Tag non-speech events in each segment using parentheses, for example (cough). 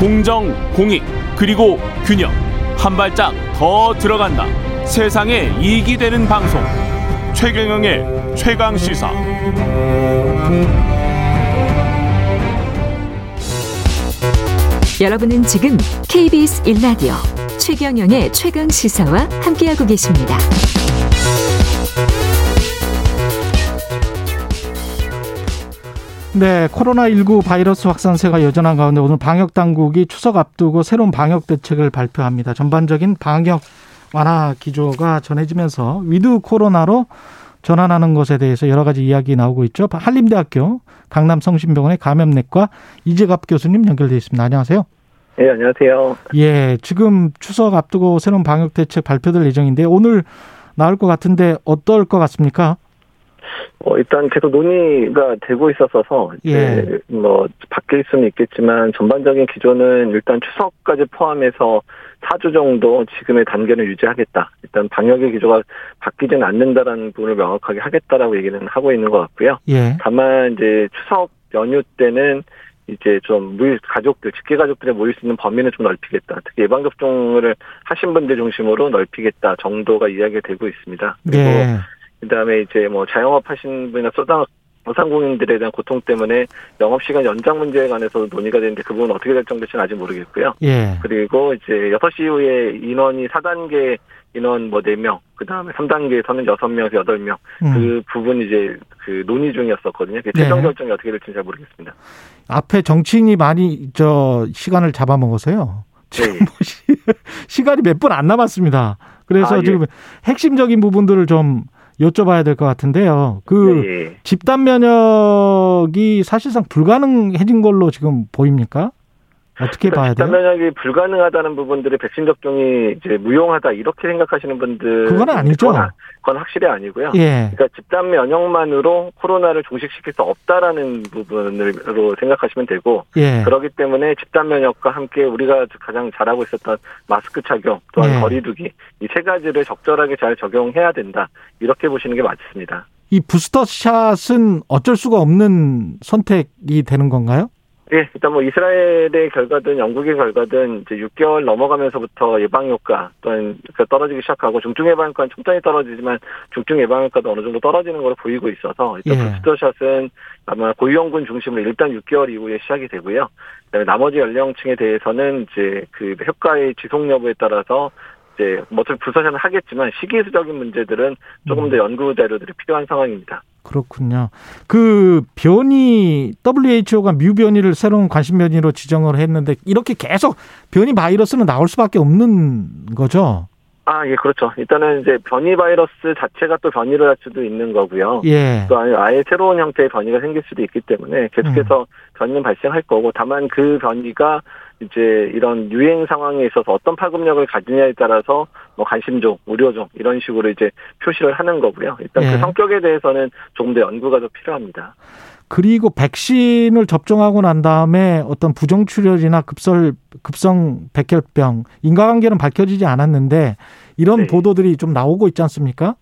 공정, 공익, 그리고 균형. 한 발짝 더 들어간다. 세상에 이익이 되는 방송. 최경영의 최강 시사. 여러분은 지금 KBS 1라디오 최경영의 최강 시사와 함께하고 계십니다. 네, 코로나19 바이러스 확산세가 여전한 가운데 오늘 방역 당국이 추석 앞두고 새로운 방역 대책을 발표합니다. 전반적인 방역 완화 기조가 전해지면서 위드 코로나로 전환하는 것에 대해서 여러 가지 이야기 나오고 있죠. 한림대학교 강남성심병원의 감염내과 이재갑 교수님 연결돼 있습니다. 안녕하세요. 네, 안녕하세요. 예, 지금 추석 앞두고 새로운 방역 대책 발표될 예정인데 오늘 나올 것 같은데 어떨 것 같습니까? 어, 일단 계속 논의가 되고 있었어서 이제 예. 뭐 바뀔 수는 있겠지만 전반적인 기조는 일단 추석까지 포함해서 4주 정도 지금의 단계를 유지하겠다. 일단 방역의 기조가 바뀌지는 않는다라는 부분을 명확하게 하겠다라고 얘기는 하고 있는 것 같고요. 예. 다만 이제 추석 연휴 때는 이제 좀물 가족들 직계 가족들이 모일 수 있는 범위는 좀 넓히겠다. 특히 예방 접종을 하신 분들 중심으로 넓히겠다 정도가 이야기가 되고 있습니다. 그리고 예. 그다음에 이제 뭐 자영업 하신 분이나 소상 소상공인들에 대한 고통 때문에 영업 시간 연장 문제에 관해서도 논의가 되는데 그 부분은 어떻게 결정될지는 아직 모르겠고요. 예. 그리고 이제 6시 이후에 인원이 4단계 인원 뭐 4명, 그 다음에 3단계에서는 6명에서 8명. 음. 그 부분 이제 그 논의 중이었었거든요. 그 최종 네. 결정이 어떻게 될지는 잘 모르겠습니다. 앞에 정치인이 많이 저 시간을 잡아먹어서요. 지금 네. 뭐 (laughs) 시간이 몇 분 안 남았습니다. 그래서 아, 예. 지금 핵심적인 부분들을 좀 여쭤봐야 될 것 같은데요. 그 네. 집단 면역이 사실상 불가능해진 걸로 지금 보입니까? 어떻게 그러니까 봐야 돼요? 집단 면역이 불가능하다는 부분들이 백신 접종이 이제 무용하다 이렇게 생각하시는 분들 그건 아니죠. 그건, 그건 확실히 아니고요. 예. 그러니까 집단 면역만으로 코로나를 종식시킬 수 없다라는 부분으로 생각하시면 되고 예. 그렇기 때문에 집단 면역과 함께 우리가 가장 잘하고 있었던 마스크 착용 또한 예. 거리두기 이 세 가지를 적절하게 잘 적용해야 된다 이렇게 보시는 게 맞습니다. 이 부스터 샷은 어쩔 수가 없는 선택이 되는 건가요? 예, 일단 뭐 이스라엘의 결과든 영국의 결과든 이제 6개월 넘어가면서부터 예방 효과 또는 그 떨어지기 시작하고 중증 예방 효과는 천천히 떨어지지만 중증 예방 효과도 어느 정도 떨어지는 걸로 보이고 있어서 일단 예. 부스터샷은 아마 고위험군 중심으로 일단 6개월 이후에 시작이 되고요. 그다음에 나머지 연령층에 대해서는 이제 그 효과의 지속 여부에 따라서 이제 뭐좀 부서샷을 하겠지만 시기수적인 문제들은 조금 더 음. 연구 자료들이 필요한 상황입니다. 그렇군요. 그 변이 WHO가 뮤 변이를 새로운 관심 변이로 지정을 했는데 이렇게 계속 변이 바이러스는 나올 수밖에 없는 거죠. 아, 예, 그렇죠. 일단은 이제 변이 바이러스 자체가 또 변이를 할 수도 있는 거고요. 예. 또 아예 새로운 형태의 변이가 생길 수도 있기 때문에 계속해서 음. 변이는 발생할 거고 다만 그 변이가 이제 이런 유행 상황에 있어서 어떤 파급력을 가지냐에 따라서 뭐 관심종, 우려종 이런 식으로 이제 표시를 하는 거고요. 일단 그 예. 그 성격에 대해서는 조금 더 연구가 더 필요합니다. 그리고 백신을 접종하고 난 다음에 어떤 부정출혈이나 급설 급성 백혈병 인과관계는 밝혀지지 않았는데 이런 네. 보도들이 좀 나오고 있지 않습니까?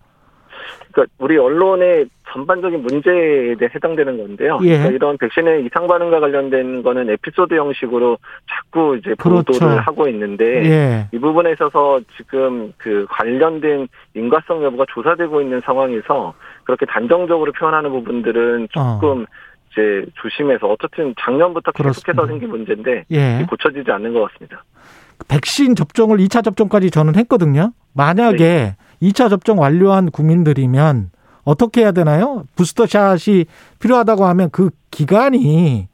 그러니까 우리 언론의 전반적인 문제에 대해 해당되는 건데요. 예. 그러니까 이런 백신의 이상 반응과 관련된 거는 에피소드 형식으로 자꾸 이제 보도를 그렇죠. 하고 있는데 예. 이 부분에 있어서 지금 그 관련된 인과성 여부가 조사되고 있는 상황에서 그렇게 단정적으로 표현하는 부분들은 조금 어. 이제 조심해서 어쨌든 작년부터 계속해서 생긴 문제인데 예. 고쳐지지 않는 것 같습니다. 백신 접종을 2차 접종까지 저는 했거든요. 만약에 네. 2차 접종 완료한 국민들이면 어떻게 해야 되나요? 부스터샷이 필요하다고 하면 그 기간이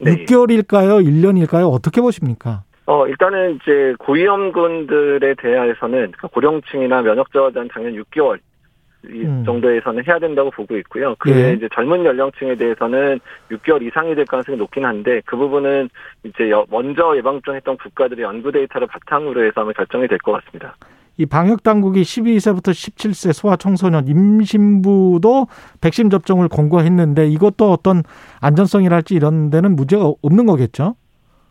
네. 6개월일까요? 1년일까요? 어떻게 보십니까? 어, 일단은 이제 고위험군들에 대해서는 그러니까 고령층이나 면역 저하자는 당연히 6개월 음. 정도에서는 해야 된다고 보고 있고요. 그 예. 이제 젊은 연령층에 대해서는 6개월 이상이 될 가능성이 높긴 한데 그 부분은 이제 먼저 예방접종했던 국가들의 연구 데이터를 바탕으로 해서 아마 결정이 될 것 같습니다. 이 방역 당국이 12세부터 17세 소아 청소년 임신부도 백신 접종을 권고했는데 이것도 어떤 안전성이랄지 이런 데는 문제가 없는 거겠죠?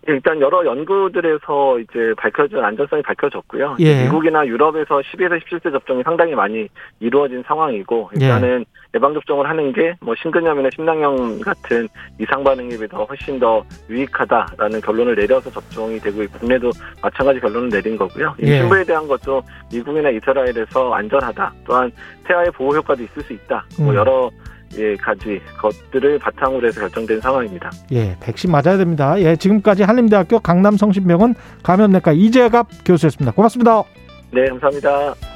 일단 여러 연구들에서 이제 밝혀진 안전성이 밝혀졌고요. 예. 미국이나 유럽에서 12에서 17세 접종이 상당히 많이 이루어진 상황이고 일단은 예. 예방 접종을 하는 게뭐 신근염이나 심낭염 같은 이상 반응에 비해 더 훨씬 더 유익하다라는 결론을 내려서 접종이 되고 국내도 마찬가지 결론을 내린 거고요. 예. 임신부에 대한 것도 미국이나 이스라엘에서 안전하다. 또한 태아의 보호 효과도 있을 수 있다. 뭐 음. 여러 예, 가지 것들을 바탕으로 해서 결정된 상황입니다. 예, 백신 맞아야 됩니다. 예, 지금까지 한림대학교 강남성심병원 감염내과 이재갑 교수였습니다. 고맙습니다. 네, 감사합니다.